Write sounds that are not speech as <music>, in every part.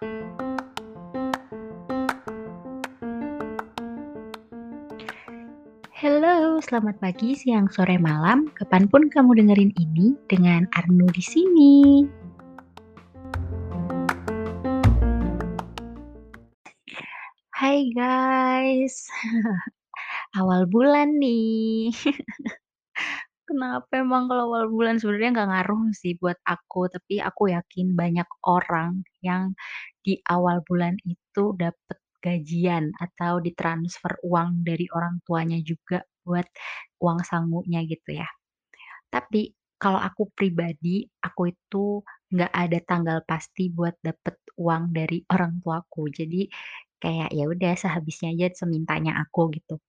Halo, selamat pagi, siang, sore, malam, kapan pun kamu dengerin ini dengan Arnu di sini. Hai guys, <laughs> awal bulan nih. <laughs> Kenapa emang kalau awal bulan? Sebenarnya nggak ngaruh sih buat aku, tapi aku yakin banyak orang yang di awal bulan itu dapet gajian atau ditransfer uang dari orang tuanya juga buat uang sangunya gitu ya. Tapi kalau aku pribadi, aku itu nggak ada tanggal pasti buat dapet uang dari <laughs> orang tuaku. Jadi kayak ya udah sehabisnya aja, semintanya aku gitu.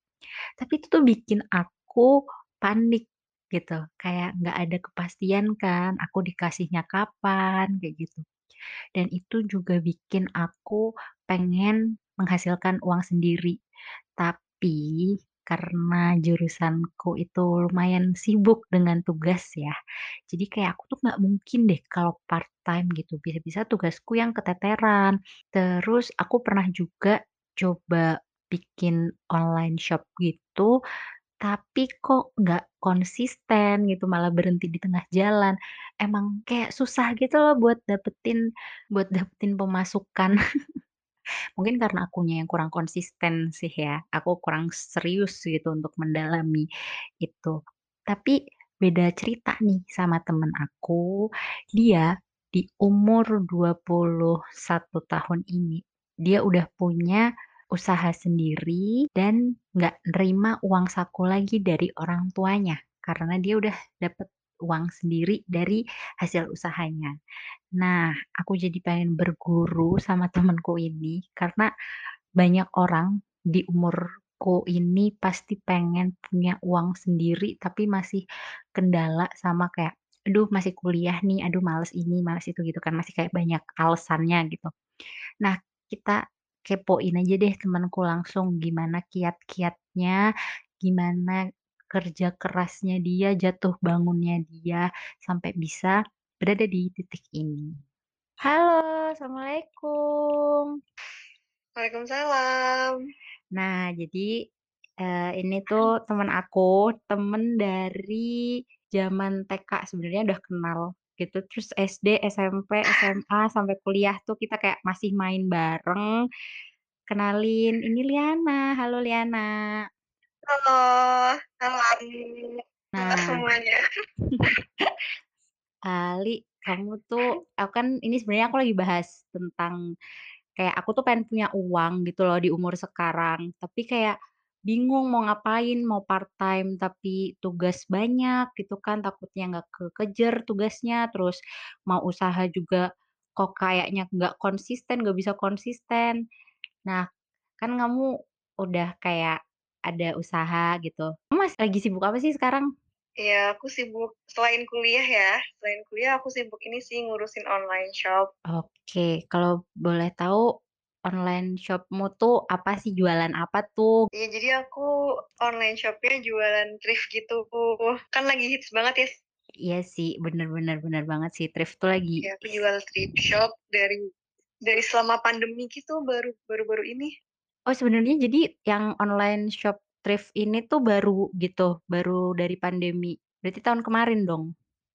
Tapi itu tuh bikin aku panik gitu, kayak nggak ada kepastian kan, aku dikasihnya kapan, kayak gitu. Dan itu juga bikin aku pengen menghasilkan uang sendiri. Tapi karena jurusanku itu lumayan sibuk dengan tugas ya, jadi kayak aku tuh nggak mungkin deh kalau part-time gitu, bisa-bisa tugasku yang keteteran. Terus aku pernah juga coba bikin online shop gitu, tapi kok nggak konsisten gitu, malah berhenti di tengah jalan. Emang kayak susah gitu loh buat dapetin buat dapetin pemasukan. <laughs> Mungkin karena akunya yang kurang konsisten sih ya, aku kurang serius gitu untuk mendalami itu. Tapi beda cerita nih sama temen aku, dia di umur 21 tahun ini, dia udah punya usaha sendiri dan nggak nerima uang saku lagi dari orang tuanya, karena dia udah dapet uang sendiri dari hasil usahanya. Nah, aku jadi pengen berguru sama temenku ini, karena banyak orang di umurku ini pasti pengen punya uang sendiri, tapi masih kendala sama kayak, "Aduh masih kuliah nih, aduh males ini, males itu," gitu kan, masih kayak banyak alasannya gitu. Nah, kita kepoin aja deh temenku langsung gimana kiat-kiatnya, gimana kerja kerasnya dia, jatuh bangunnya dia, sampai bisa berada di titik ini. Halo, assalamualaikum. Waalaikumsalam. Nah, jadi, eee, ini tuh temen aku, temen dari zaman TK sebenarnya udah kenal gitu, terus SD, SMP, SMA, sampai kuliah tuh kita kayak masih main bareng. Kenalin, ini Liana, halo Liana. Halo, halo halo Nah, semuanya. <laughs> Ali, kamu tuh aku kan ini sebenarnya aku lagi bahas tentang kayak aku tuh pengen punya uang gitu loh di umur sekarang, tapi kayak bingung mau ngapain, mau part-time tapi tugas banyak gitu kan, takutnya nggak kekejar tugasnya, terus mau usaha juga kok kayaknya nggak konsisten, nggak bisa konsisten. Nah, kan kamu udah kayak ada usaha gitu. Kamu masih lagi sibuk apa sih sekarang? Iya, aku sibuk selain kuliah ya, selain kuliah aku sibuk ini sih ngurusin online shop. Oke, kalau boleh tahu online shop-mu tuh apa sih, jualan apa tuh? Iya, jadi aku online shop-nya jualan thrift gitu. Kan lagi hits banget ya. Iya sih, bener bener banget sih, thrift tuh lagi Ya, aku jual thrift shop dari dari selama pandemi gitu baru baru-baru ini. oh sebenarnya jadi yang online shop thrift ini tuh baru gitu, baru dari pandemi? Berarti tahun kemarin dong?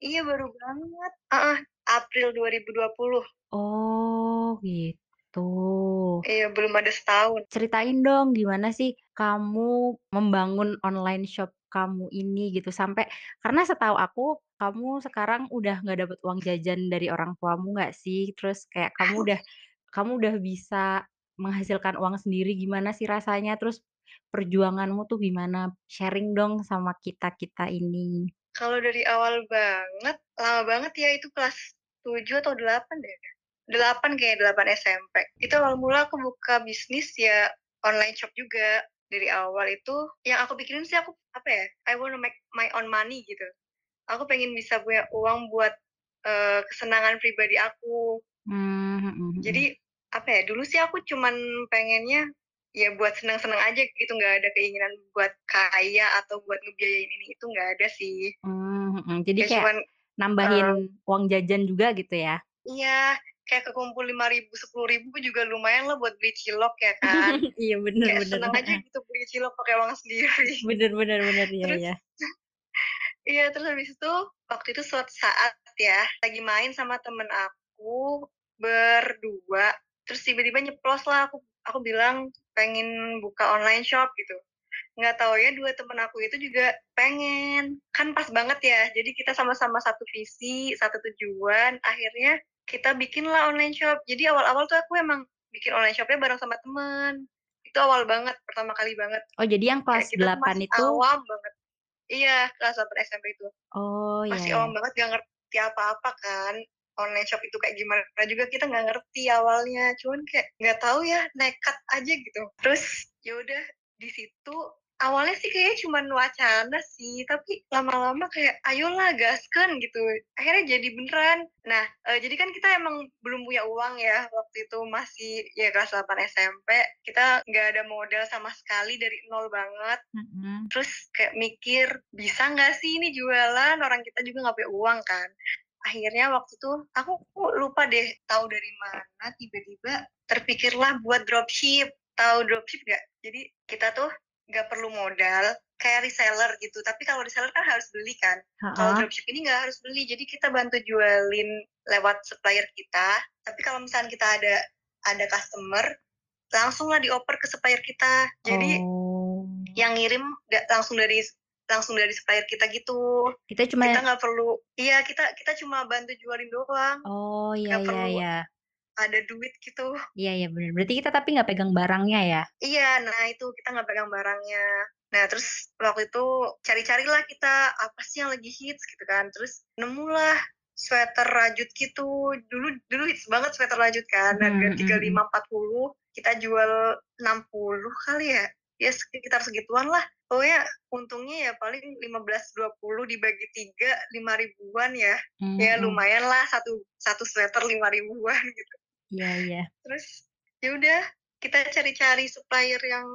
Iya, baru banget. Heeh, April 2020. Oh gitu. Iya, belum ada setahun. Ceritain dong gimana sih kamu membangun online shop kamu ini gitu sampai karena setahu aku kamu sekarang udah nggak dapet uang jajan dari orang tuamu nggak sih? Terus kayak kamu <laughs> udah kamu udah bisa menghasilkan uang sendiri gimana sih rasanya? Terus perjuanganmu tuh gimana? Sharing dong sama kita-kita ini. Kalau dari awal banget, lama banget ya itu kelas 7 atau 8 deh. 8 kayaknya, 8 SMP. Itu awal mula aku buka bisnis ya online shop juga. Dari awal itu yang aku pikirin sih aku apa ya, I wanna make my own money gitu. Aku pengen bisa punya uang buat, eee, kesenangan pribadi aku. Mhm Jadi mhm. apa ya, dulu sih aku cuman pengennya ya buat senang-senang aja gitu, nggak ada keinginan buat kaya atau buat ngebiayain ini itu nggak ada sih. Mhm. Jadi Ya kayak cuman, nambahin eee uang jajan juga gitu ya? Iya, kayak kekumpul Rp5.000, Rp10.000 juga lumayan lah buat beli cilok ya kan. <laughs> Iya, bener Kayak bener, seneng aja heeh. gitu beli cilok pakai uang sendiri. <laughs> Bener bener bener, iya iya. <laughs> iya, terus habis itu, waktu itu suatu saat ya, lagi main sama temen aku berdua, terus tiba-tiba nyeplos-lah aku aku bilang pengen buka online shop gitu. Nggak taunya 2 temen aku itu juga pengen, kan pas banget ya, jadi kita sama-sama satu visi, satu tujuan, akhirnya kita bikinlah online shop. Jadi awal-awal tuh aku emang bikin online shop-nya bareng sama temen, itu awal banget, pertama kali banget. Oh, jadi yang Kayak kelas tuh 8 masih itu awam banget. Iya, kelas 8 SMP itu. Oh, iya Masih awam iya. banget, nggak ngerti apa-apa kan, online shop itu kayak gimana juga kita nggak ngerti awalnya, cuman kayak nggak tahu ya, nekat aja gitu. Terus ya udah di situ awalnya sih kayaknya cuman wacana sih, tapi lama-lama kayak, "Ayolah gaskeun," gitu. Akhirnya jadi beneran. Nah, eee, jadi kan kita emang belum punya uang ya, waktu itu masih ya kelas 8 SMP, kita nggak ada modal sama sekali dari nol banget. Mhm. Terus kayak mikir, "Bisa nggak sih ini jualan? Orang kita juga nggak punya uang kan." Akhirnya waktu itu aku lupa deh tahu dari mana tiba-tiba terpikirlah buat dropship. Tahu dropship nggak? Jadi kita tuh nggak perlu modal, kayak reseller gitu, tapi kalau reseller kan harus beli kan. Kalau Heeh. dropship ini nggak harus beli, jadi kita bantu jualin lewat supplier kita, tapi kalau misalnya kita ada ada customer, langsunglah dioper ke supplier kita. Jadi Oh. yang ngirim langsung dari langsung dari supplier kita gitu. Kita cuma Kita nggak perlu iya, kita kita cuma bantu jualin doang, Oh, iya iya perlu iya. Ada duit gitu. Iya iya, bener. Berarti kita tapi nggak pegang barangnya ya? Iya, nah itu, kita nggak pegang barangnya. Nah, terus waktu itu cari-carilah kita, apa sih yang lagi hits gitu kan, terus nemulah sweater rajut gitu. Dulu dulu hits banget sweater rajut kan, Mhm harga mhm tiga mhm. lima empat puluh kita jual 60 kali ya? Ya sekitar segituan lah. Pokoknya untungnya ya paling 15, 20 dibagi 3, Rp5.000-an ya. Ya Mhm. lumayan lah satu satu sweater Rp5.000-an gitu. Iya iya. Terus ya udah, kita cari-cari supplier yang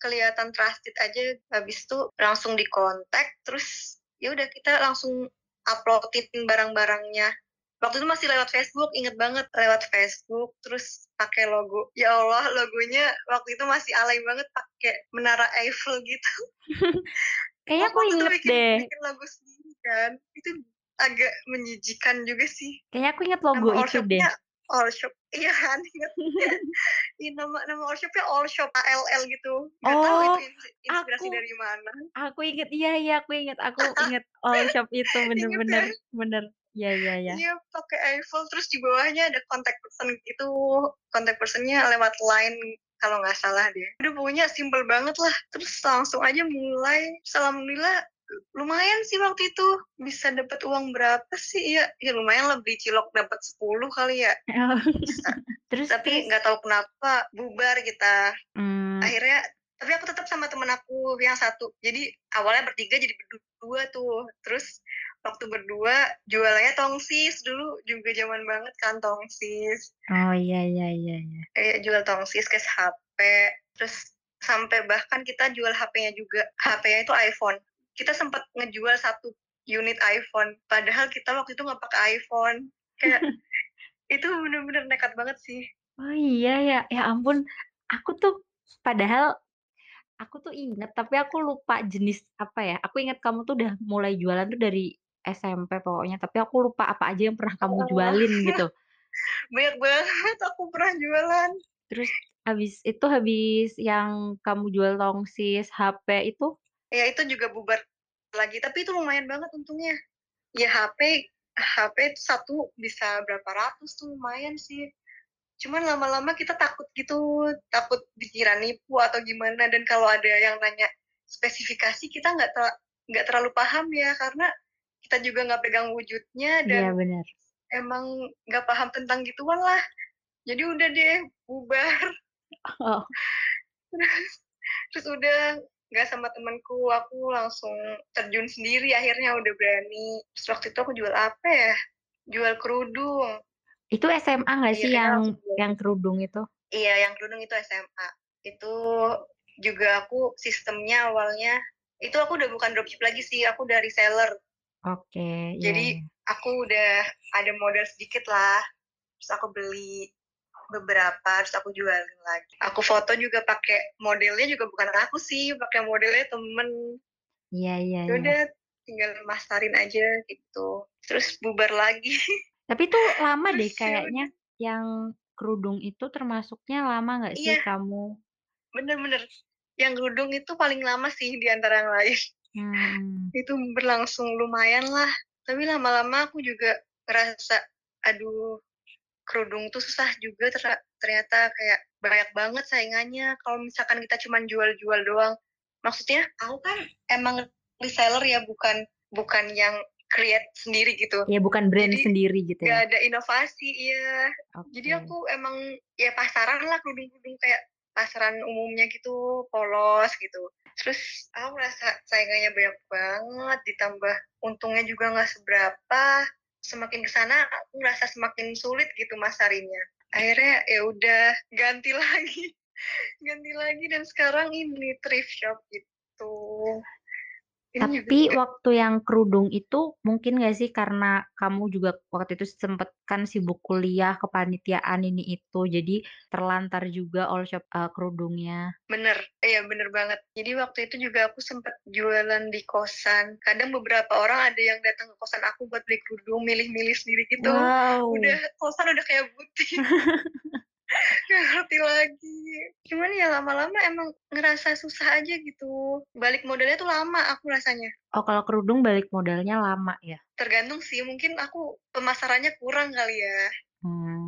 kelihatan trusted aja, habis itu langsung dikontak, terus ya udah kita langsung upload-in barang-barangnya. Waktu itu masih lewat Facebook, inget banget lewat Facebook, terus pakai logo. Ya Allah, logonya waktu itu masih alay banget pakai menara Eiffel gitu. <laughs> Kayaknya aku inget bikin deh. bikin logo sendiri kan, itu agak menjijikan juga sih. Kayaknya aku inget logo Nama itu deh. All Shop <laughs> iya kan. Ih, nama nama all shop-nya All Shop, ALL gitu. Nggak tahu itu Oh, inspirasi aku dari mana. aku inget, iya iya, aku inget aku <laughs> inget All Shop itu, bener <laughs> Inget bener ya? bener. Iya iya iya. Iya, pakai Eiffel, terus di bawahnya ada contact person gitu. Contact person-nya lewat line kalau nggak salah deh. Udah pokoknya simpel banget lah, terus langsung aja mulai. Alhamdulillah lumayan sih waktu itu, bisa dapat uang berapa sih ya, ya lumayan beli cilok dapat 10 kali ya. Oh. <laughs> Terus Tapi nggak tahu kenapa bubar kita. Mmm. Akhirnya tapi aku tetap sama temen aku yang satu. Jadi awalnya bertiga jadi berdua tuh. Terus waktu berdua jualannya tongsis, dulu juga zaman banget kan tongsis. Oh, iya iya iya iya. Kayak jual tongsis, case HP, terus sampai bahkan kita jual HP-nya juga. HP-nya itu iPhone. Kita sempat ngejual 1 unit iPhone, padahal kita waktu itu nggak pakai iPhone. Kayak <laughs> itu bener-bener nekat banget sih. Oh, iya ya? Ya ampun, aku tuh padahal aku tuh inget, tapi aku lupa jenis apa ya, aku inget kamu tuh udah mulai jualan tuh dari SMP pokoknya, tapi aku lupa apa aja yang pernah kamu Oh. jualin gitu. <laughs> Banyak banget aku pernah jualan. Terus habis itu, habis yang kamu jual tongsis, HP itu? Ya itu juga bubar lagi, tapi itu lumayan banget untungnya. Ya HP HP itu satu bisa berapa ratus tuh, lumayan sih. Cuman lama-lama kita takut gitu, takut dikira nipu atau gimana, dan kalau ada yang nanya spesifikasi kita nggak te nggak terlalu paham ya, karena kita juga nggak pegang wujudnya Iya, dan bener. emang nggak paham tentang gituan lah. Jadi udah deh, bubar. Oh. <laughs> Terus terus udah nggak sama temenku, aku langsung terjun sendiri akhirnya udah berani. Terus waktu itu aku jual apa ya, jual kerudung. Itu SMA nggak sih yang jual. yang kerudung itu? Iya, yang kerudung itu SMA. Itu juga aku sistemnya awalnya itu aku udah bukan dropship lagi sih, aku udah reseller. Oke, iya Jadi iya. aku udah ada modal sedikit lah. terus aku beli beberapa, terus aku jualin lagi. Aku foto juga pakai modelnya juga bukan aku sih, pakai modelnya temen. Iya iya Ya iya. udah tinggal masarin aja gitu, terus bubar lagi. <laughs> Tapi itu lama deh Terus ya kayaknya, yang kerudung itu termasuknya lama nggak sih Iya. kamu? Bener bener, yang kerudung itu paling lama sih di antara yang lain. Mmm. Itu berlangsung lumayan lah, tapi lama-lama aku juga ngerasa, aduh kerudung tuh susah juga ternyata kayak banyak banget saingannya kalau misalkan kita cuman jual-jual doang. Maksudnya aku kan emang reseller ya bukan bukan yang create sendiri gitu. Iya bukan brand Jadi sendiri gitu ya? ada inovasi iya. Jadi Oke. aku emang ya pasaran lah kerudung-kerudung kayak pasaran umumnya gitu, polos gitu. Terus aku ngerasa saingannya banyak banget, ditambah untungnya juga nggak seberapa. Semakin ke sana aku ngerasa semakin sulit gitu masarinnya. Akhirnya ya udah ganti <laughs> lagi, ganti lagi dan sekarang ini thrift shop gitu. Tapi juga waktu yang kerudung itu mungkin nggak sih karena kamu juga waktu itu sempet kan sibuk kuliah, kepanitiaan ini itu, jadi terlantar juga all shop, eee, kerudungnya? Bener, iya bener banget. Jadi waktu itu juga aku sempet jualan di kosan. Kadang beberapa orang ada yang datang ke kosan aku buat beli kerudung, milih-milih sendiri gitu. Udah Wow. kosan udah kayak butik. <laughs> <laughs> Nggak ngerti lagi. Cuman ya lama-lama emang ngerasa susah aja gitu. Balik modalnya tuh lama aku rasanya. Oh kalau kerudung balik modalnya lama ya? Tergantung sih, mungkin aku pemasarannya kurang kali ya.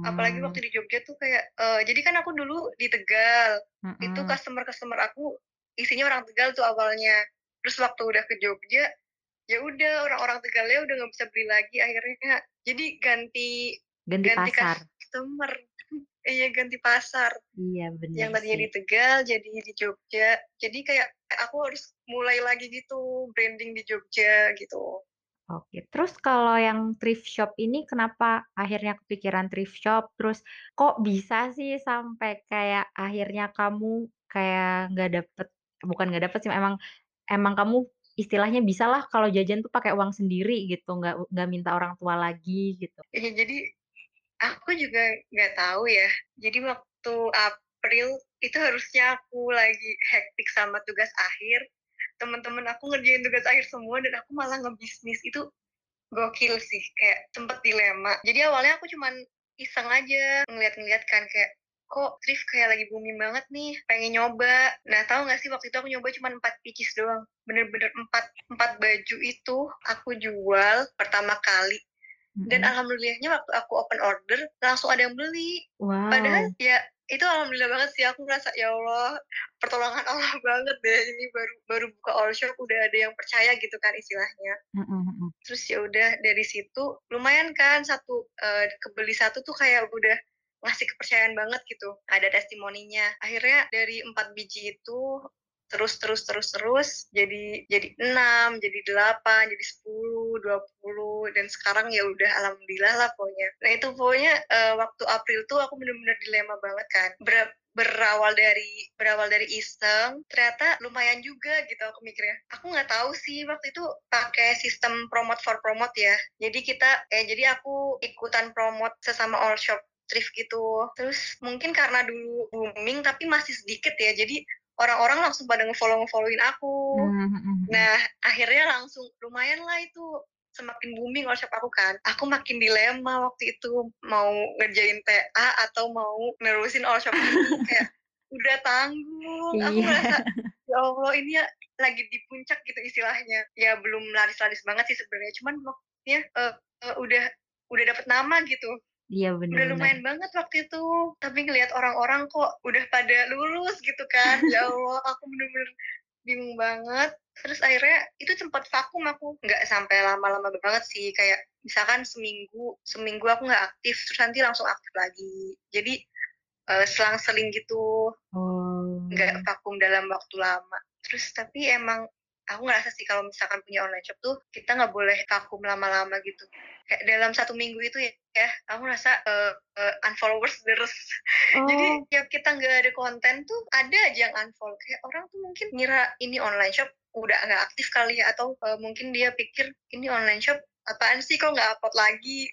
Apalagi Mmm. waktu di Jogja tuh kayak, eee, jadi kan aku dulu di Tegal, itu Mhm. customer-customer aku isinya orang Tegal tuh awalnya. Terus waktu udah ke Jogja, ya udah orang-orang Tegalnya udah nggak bisa beli lagi akhirnya jadi ganti Ganti ganti pasar? customer. Iya ganti pasar. Iya bener Yang tadinya di. Tegal jadi di Jogja. Jadi kayak aku harus mulai lagi gitu, branding di Jogja gitu. Oke, terus kalau yang thrift shop ini kenapa akhirnya kepikiran thrift shop? Terus kok bisa sih sampai kayak akhirnya kamu kayak nggak dapet bukan nggak dapet sih, emang emang kamu istilahnya bisalah kalau jajan tuh pakai uang sendiri gitu, nggak nggak minta orang tua lagi gitu? Iya jadi aku juga nggak tahu ya. Jadi waktu April itu harusnya aku lagi hektik sama tugas akhir, temen-temen aku ngerjain tugas akhir semua dan aku malah ngebisnis. Itu gokil sih, kayak sempet dilema. Jadi awalnya aku cuman iseng aja ngeliat-ngeliat kan kayak, kok thrift kayak lagi booming banget nih, pengen nyoba. Nah tahu nggak sih waktu itu aku nyoba cuman 4 pieces doang, bener-bener 4 4 baju itu aku jual pertama kali. Dan alhamdulillahnya waktu aku open order langsung ada yang beli. Padahal Wow. ya itu alhamdulillah banget sih aku ngerasa, ya Allah pertolongan Allah <laughs> banget deh ini baru baru buka all shop udah ada yang percaya gitu kan istilahnya. Mhm mhm. Terus ya udah dari situ lumayan kan satu, eee, kebeli satu tuh kayak udah ngasih kepercayaan banget gitu, ada testimoninya. Akhirnya dari 4 biji itu terus terus terus terus jadi jadi 6, jadi 8, jadi 10, 20 dan sekarang ya udah alhamdulillah lah pokoknya. Nah itu pokoknya, eee, waktu April tuh aku bener-bener dilema banget kan. Ber berawal dari berawal dari iseng, ternyata lumayan juga gitu aku mikirnya. Aku nggak tahu sih waktu itu pakai sistem promote for promote ya. Jadi kita eh jadi aku ikutan promote sesama all shop thrift gitu. Terus mungkin karena dulu booming tapi masih sedikit ya, jadi orang-orang langsung pada nge-follow-nge-follow-in aku. Mmm, mhm mhm. Nah akhirnya langsung lumayan lah itu semakin booming all shop aku kan. Aku makin dilema waktu itu mau ngerjain TA atau mau nerusin all shop ini kayak udah tanggung. Aku Iya. ngerasa, <laughs> ya Allah ini ya lagi di puncak gitu istilahnya. Ya belum laris-laris banget sih sebenarnya, cuman maksudnya, eee eee, udah udah dapet nama gitu. Iya bener Udah lumayan banget waktu itu, tapi ngelihat orang-orang kok udah pada lulus gitu kan. Ya Allah aku bener-bener bingung banget. Terus akhirnya itu sempat vakum aku, nggak sampai lama-lama banget sih, kayak misalkan seminggu seminggu aku nggak aktif, terus nanti langsung aktif lagi. Jadi, eee, selang-seling gitu, nggak Oh. vakum dalam waktu lama. Terus tapi emang aku ngerasa sih kalau misalkan punya online shop tuh kita nggak boleh vakum lama-lama gitu. Kayak dalam 1 minggu itu ya, aku ngerasa, eee eee, unfollowers deres. <laughs> Jadi Oh. tiap kita nggak ada konten tuh ada aja yang unfollow. Kayak orang tuh mungkin ngira ini online shop udah nggak aktif kali ya atau, eee, mungkin dia pikir, "Ini online shop apaan sih kok nggak upload lagi?"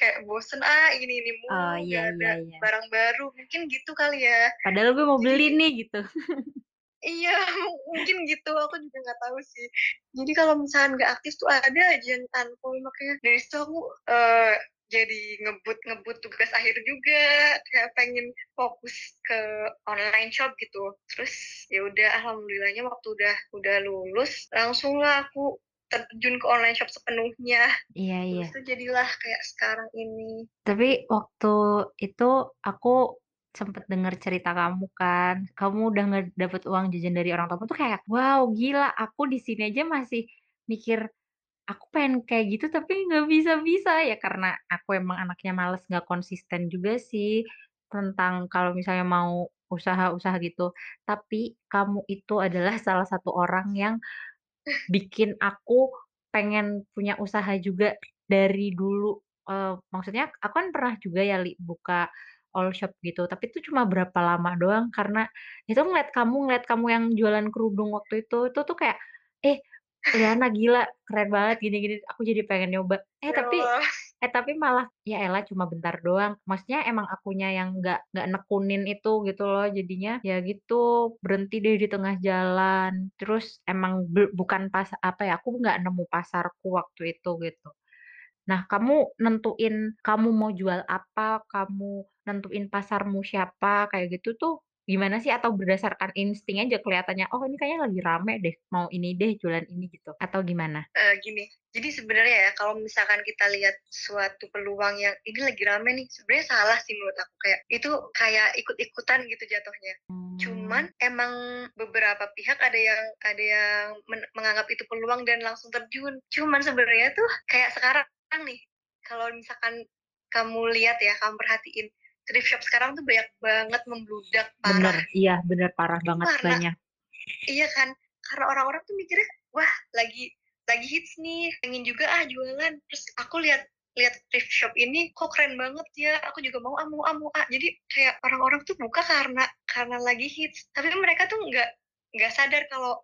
kayak bosen, "Ah, ini-ini Oh, mulu, iya nggak ada iya iya. barang baru." Mungkin gitu kali ya. Padahal gue mau Jadi beli nih, gitu. <laughs> Iya, <laughs> mungkin gitu, aku juga nggak tahu sih. Jadi kalau misalkan nggak aktif tuh ada aja yang unfollow, makanya dari situ aku, eee, jadi ngebut-ngebut tugas akhir juga, kayak pengen fokus ke online shop gitu. Terus ya udah alhamdulillahnya waktu udah udah lulus, langsung lah aku terjun ke online shop sepenuhnya. Iya iya. itu jadilah kayak sekarang ini. Tapi waktu itu aku sempet denger cerita kamu kan, kamu udah ngedapet uang jajan dari orang tuamu tuh kayak, "Wow, gila, aku di sini aja masih mikir, aku pengen kayak gitu tapi nggak bisa-bisa." Ya karena aku emang anaknya males, nggak konsisten juga sih tentang kalau misalnya mau usaha-usaha gitu. Tapi kamu itu adalah salah satu orang yang bikin aku pengen punya usaha juga dari dulu. Eee, maksudnya aku kan pernah juga ya Li, buka all shop gitu, tapi itu cuma berapa lama doang karena itu ngeliat kamu ngeliat kamu yang jualan kerudung waktu itu, itu tuh kayak, "Eh, Liana gila, keren banget gini gini." Aku jadi pengen nyoba. Eh, Ya tapi Allah. eh, tapi malah, ya elah cuma bentar doang. Maksudnya emang akunya yang nggak nggak nekunin itu gitu loh, jadinya ya gitu, berhenti deh di tengah jalan. Terus emang be bukan pas apa ya, aku nggak nemu pasarku waktu itu gitu. Nah, kamu nentuin kamu mau jual apa, kamu nentuin pasarmu siapa, kayak gitu tuh gimana sih? Atau berdasarkan insting aja kelihatannya, "Oh, ini kayaknya lagi rame deh, mau ini deh, jualan ini," gitu, atau gimana? Eee, gini, jadi sebenarnya ya kalau misalkan kita lihat suatu peluang yang ini lagi rame nih, sebenarnya salah sih menurut aku, kayak itu kayak ikut-ikutan gitu jatuhnya. Cuman Mmm, emang beberapa pihak ada yang ada yang men menganggap itu peluang dan langsung terjun. Cuman sebenarnya tuh kayak sekarang nih, kalau misalkan kamu lihat ya, kamu perhatiin, thrift shop sekarang tuh banyak banget membludak bener, parah. iya bener, parah banget, karena banyak. Iya kan, karena orang-orang tuh mikirnya, "Wah, lagi lagi hits nih, pengen juga ah jualan." Terus aku lihat lihat thrift shop ini, kok keren banget ya, aku juga mau ah mau ah mau ah. Jadi kayak orang-orang tuh buka karena karena lagi hits, tapi mereka tuh nggak nggak sadar kalau,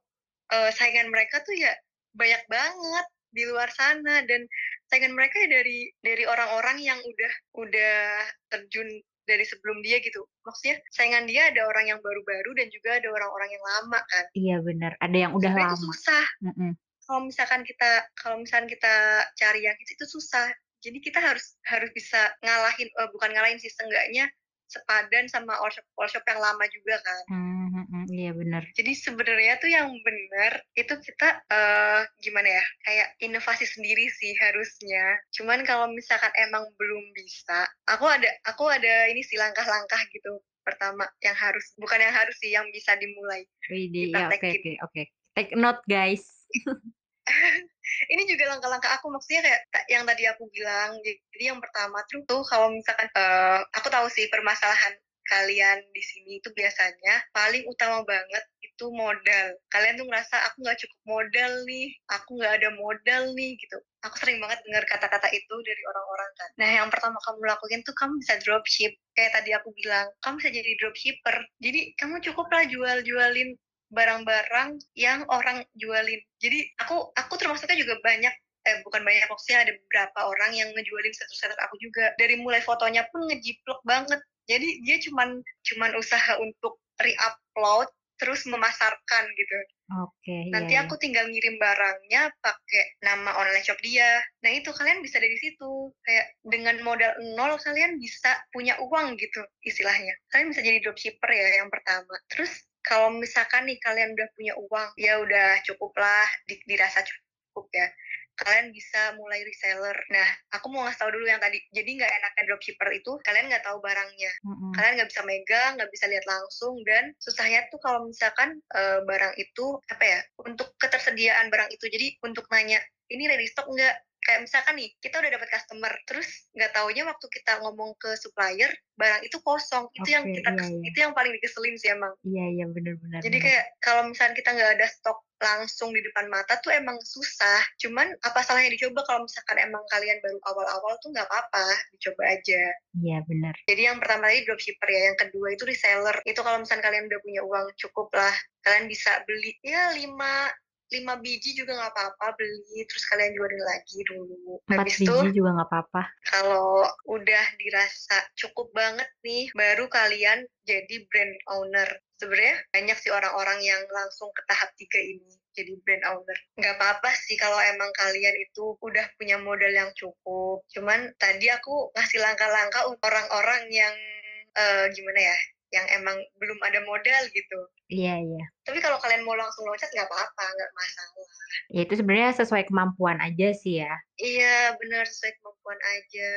eee, saingan mereka tuh ya banyak banget di luar sana dan saingan mereka ya dari dari orang-orang yang udah udah terjun dari sebelum dia gitu. Maksudnya saingan dia ada orang yang baru-baru dan juga ada orang-orang yang lama kan. Iya bener, ada yang udah Sebenarnya itu lama. susah, Mhm, kalau misalkan kita kalau misalkan kita cari yang hits itu susah. Jadi kita harus harus bisa ngalahin eee, bukan ngalahin sih, seenggaknya sepadan sama all shop all shop yang lama juga kan. mmm, mhm, iya bener. Jadi sebenarnya tuh yang benar itu kita, eee, gimana ya, kayak inovasi sendiri sih harusnya. Cuman kalau misalkan emang belum bisa, aku ada aku ada ini sih langkah-langkah gitu. Pertama yang harus bukan yang harus sih, yang bisa dimulai, Widih, ya oke oke oke. Take note guys. <laughs> Ini juga langkah-langkah aku, maksudnya kayak yang tadi aku bilang, jadi yang pertama tuh tuh kalau misalkan, eee, aku tahu sih permasalahan kalian di sini itu biasanya paling utama banget itu modal. Kalian tuh ngerasa, "Aku nggak cukup modal nih, aku nggak ada modal nih," gitu. Aku sering banget dengar kata-kata itu dari orang-orang kan. Nah, yang pertama kamu lakuin tuh kamu bisa dropship, kayak tadi aku bilang, kamu bisa jadi dropshipper. Jadi kamu cukuplah jual-jualin barang-barang yang orang jualin. Jadi aku aku termasuknya juga banyak eh bukan banyak maksudnya ada beberapa orang yang ngejualin status-status aku juga. Dari mulai fotonya pun ngejiplak banget. Jadi dia cuman cuman usaha untuk re-upload terus memasarkan gitu. Oke, iya Nanti iya. aku tinggal ngirim barangnya pakai nama online shop dia. Nah itu kalian bisa dari situ. Kayak dengan modal nol kalian bisa punya uang gitu istilahnya. Kalian bisa jadi dropshipper ya yang pertama. Terus kalau misalkan nih kalian udah punya uang, ya udah cukuplah di, dirasa cukup ya. Kalian bisa mulai reseller. Nah, aku mau ngasih tahu dulu yang tadi. Jadi nggak enaknya dropshipper itu kalian nggak tahu barangnya Mhm, kalian nggak bisa megang, nggak bisa lihat langsung, dan susahnya tuh kalau misalkan uh, barang itu apa ya untuk ketersediaan barang itu. Jadi untuk nanya ini ready stock nggak? Kayak misalkan nih kita udah dapat customer, terus nggak taunya waktu kita ngomong ke supplier barang itu kosong. Itu yang oke, kita iya iya. itu yang paling dikeselin sih emang. Iya iya, bener Jadi bener. kayak kalau misalnya kita nggak ada stok langsung di depan mata tuh emang susah. Cuman apa salahnya dicoba kalau misalkan emang kalian baru awal-awal tuh nggak apa-apa, dicoba aja. Iya bener. Jadi yang pertama tadi dropshipper ya, yang kedua itu reseller. Itu kalau misalnya kalian udah punya uang cukup lah, kalian bisa beli ya 5 5 biji juga nggak apa-apa beli, terus kalian jualin lagi dulu. 4 Habis itu biji juga nggak apa-apa. kalau udah dirasa cukup banget nih, baru kalian jadi brand owner. Sebenarnya banyak sih orang-orang yang langsung ke tahap tiga ini jadi brand owner. Nggak apa-apa sih kalau emang kalian itu udah punya modal yang cukup. Cuman tadi aku ngasih langkah-langkah untuk orang-orang yang eh, gimana ya, yang emang belum ada modal gitu. Iya iya. Tapi kalau kalian mau langsung loncat nggak apa-apa, nggak masalah. Ya itu sebenarnya sesuai kemampuan aja sih ya. Iya, benar sesuai kemampuan aja.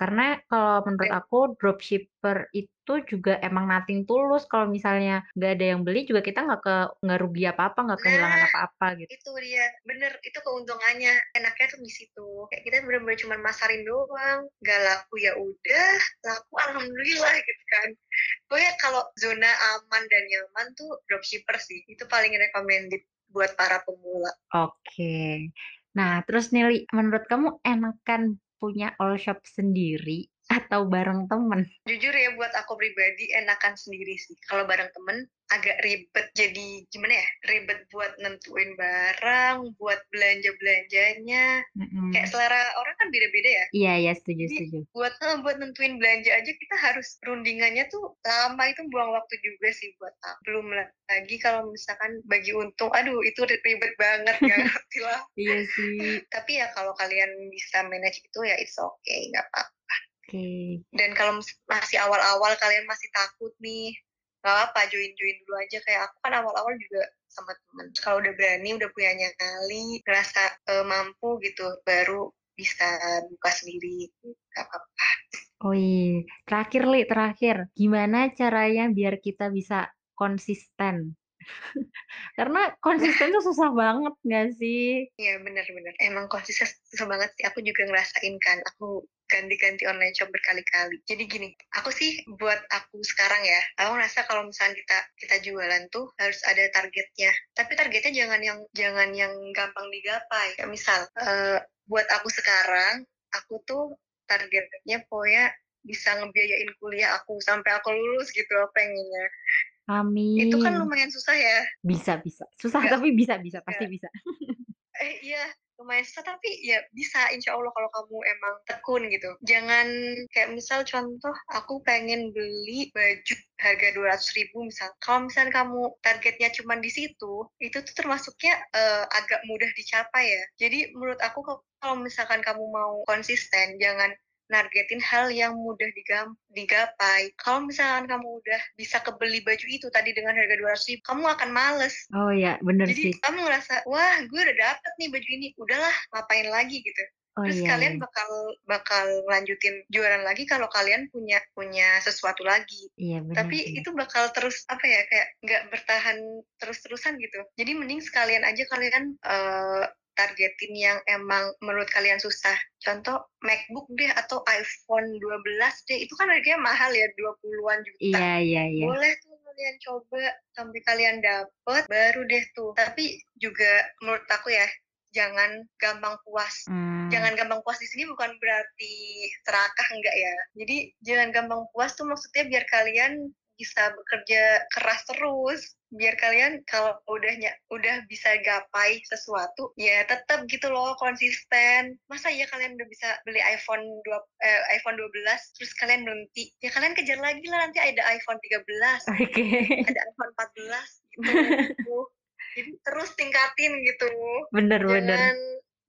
Karena kalau menurut aku dropshipper itu juga emang nothing tulus kalau misalnya nggak ada yang beli juga kita nggak ke nggak rugi apa-apa, nggak kehilangan nah, apa-apa gitu. itu dia. Bener itu keuntungannya. Enaknya tuh di situ. Kayak kita bener-bener cuma masarin doang gak laku ya udah laku alhamdulillah gitu kan. Pokoknya kalau zona aman dan nyaman tuh dropshipper sih. Itu paling recommended buat para pemula. Oke. Nah, terus Nili, menurut kamu enakan punya all shop sendiri atau bareng temen? jujur ya buat aku pribadi enakan sendiri sih kalau bareng temen agak ribet jadi gimana ya ribet buat nentuin barang buat belanja belanjanya Mm-mm. kayak selera orang kan beda-beda ya Iya, iya, setuju, Jadi, setuju. buat eh, buat nentuin belanja aja kita harus rundingannya tuh lama itu buang waktu juga sih buat aku. Belum lagi kalau misalkan bagi untung, aduh itu ribet banget <laughs> ngerti lah. Iya sih. Tapi ya kalau kalian bisa manage itu ya it's okay, nggak apa. Oke. Dan kalau masih awal-awal kalian masih takut nih, nggak apa join-join dulu aja kayak aku kan awal-awal juga sama temen. Kalau udah berani, udah punya nyali, ngerasa eh, mampu gitu, baru bisa buka sendiri, nggak apa-apa. Oh iya, terakhir Li, terakhir. Gimana caranya biar kita bisa konsisten? <laughs> Karena konsisten tuh susah banget nggak sih? Iya benar-benar. Emang konsisten susah banget sih. Aku juga ngerasain kan. Aku ganti-ganti online shop berkali-kali. Jadi gini, aku sih buat aku sekarang ya, aku ngerasa kalau misalnya kita kita jualan tuh harus ada targetnya. Tapi targetnya jangan yang jangan yang gampang digapai. Kayak misal, eh, buat aku sekarang, aku tuh targetnya pokoknya bisa ngebiayain kuliah aku sampai aku lulus gitu pengennya. Itu kan Amin. lumayan susah ya. Bisa, bisa. Susah Nggak- tapi bisa, bisa. Pasti nggak. bisa. eh iya lumayan susah tapi ya bisa insya Allah kalau kamu emang tekun gitu. Jangan kayak misal contoh aku pengen beli baju harga 200 ribu misal. Kalau misalnya kamu targetnya cuma di situ itu tuh termasuknya eh, agak mudah dicapai ya. Jadi menurut aku kalau misalkan kamu mau konsisten jangan nargetin hal yang mudah digam- digapai. Kalau misalkan kamu udah bisa kebeli baju itu tadi dengan harga 200 ribu, kamu akan males Oh ya, bener jadi sih. kamu ngerasa wah gue udah dapet nih baju ini udahlah ngapain lagi gitu Oh terus iya, kalian iya. bakal bakal lanjutin jualan lagi kalau kalian punya punya sesuatu lagi Iya, bener tapi sih. itu bakal terus apa ya kayak nggak bertahan terus-terusan gitu jadi mending sekalian aja kalian eh, targetin yang emang menurut kalian susah. Contoh MacBook deh atau iPhone 12 deh itu kan harganya mahal ya 20-an juta. Iya, iya, iya. boleh tuh kalian coba sampai kalian dapet baru deh tuh. Tapi juga menurut aku ya jangan gampang puas. Hmm, jangan gampang puas di sini bukan berarti serakah enggak ya. Jadi jangan gampang puas tuh maksudnya biar kalian bisa bekerja keras terus biar kalian kalau udahnya udah bisa gapai sesuatu ya tetap gitu loh konsisten. Masa ya kalian udah bisa beli iPhone 2 eh, iPhone 12 terus kalian berhenti? Ya kalian kejar lagi lah nanti ada iPhone 13 Oke. ada iPhone 14 gitu. <laughs> Jadi terus tingkatin gitu. Bener, bener. jangan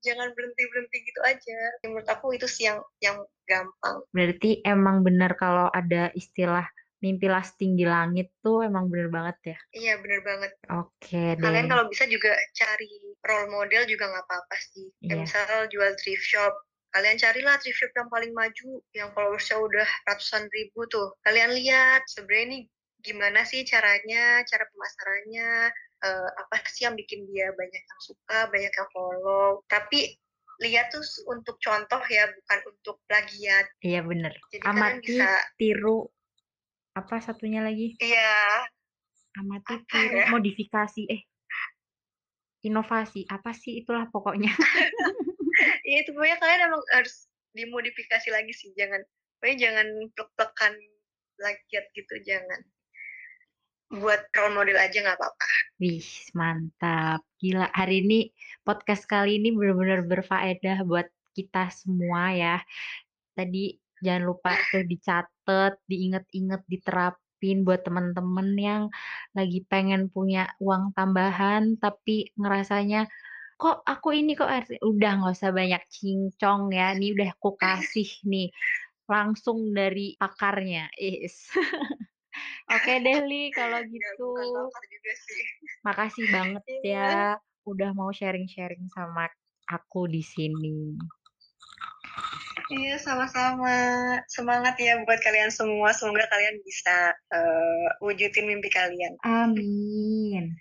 jangan berhenti berhenti gitu aja. Menurut aku itu sih yang yang gampang. Berarti emang bener kalau ada istilah mimpi lasting di langit tuh emang bener banget ya. iya bener banget Oke kalian deh. kalau bisa juga cari role model juga nggak apa-apa sih kayak Iya. misal jual thrift shop kalian carilah thrift shop yang paling maju yang followersnya udah ratusan ribu tuh kalian lihat sebenarnya ini gimana sih caranya cara pemasarannya eh, apa sih yang bikin dia banyak yang suka banyak yang follow tapi lihat tuh untuk contoh ya bukan untuk plagiat Iya bener. jadi kalian Amati, bisa tiru, apa satunya lagi? iya Amati, ya? modifikasi, eh inovasi, apa sih itulah pokoknya. <laughs> ya itu pokoknya kalian emang harus dimodifikasi lagi sih jangan pokoknya jangan plek-plekan plagiat gitu jangan buat role model aja nggak apa-apa. Wih, mantap. Gila, hari ini podcast kali ini bener-bener berfaedah buat kita semua ya. Tadi jangan lupa tuh dicatat, diinget-inget, diterapin buat temen-temen yang lagi pengen punya uang tambahan tapi ngerasanya, "Kok aku ini kok ert" udah nggak usah banyak cincong ya, ini udah aku kasih nih, langsung dari pakarnya, is. <laughs> Oke deh, Li, kalau <laughs> Ya gitu. bukan pakar juga sih. Makasih banget Iya. ya, udah mau sharing-sharing sama aku di sini. Iya, sama-sama. Semangat ya buat kalian semua, semoga kalian bisa, eee, wujudin mimpi kalian. Amin.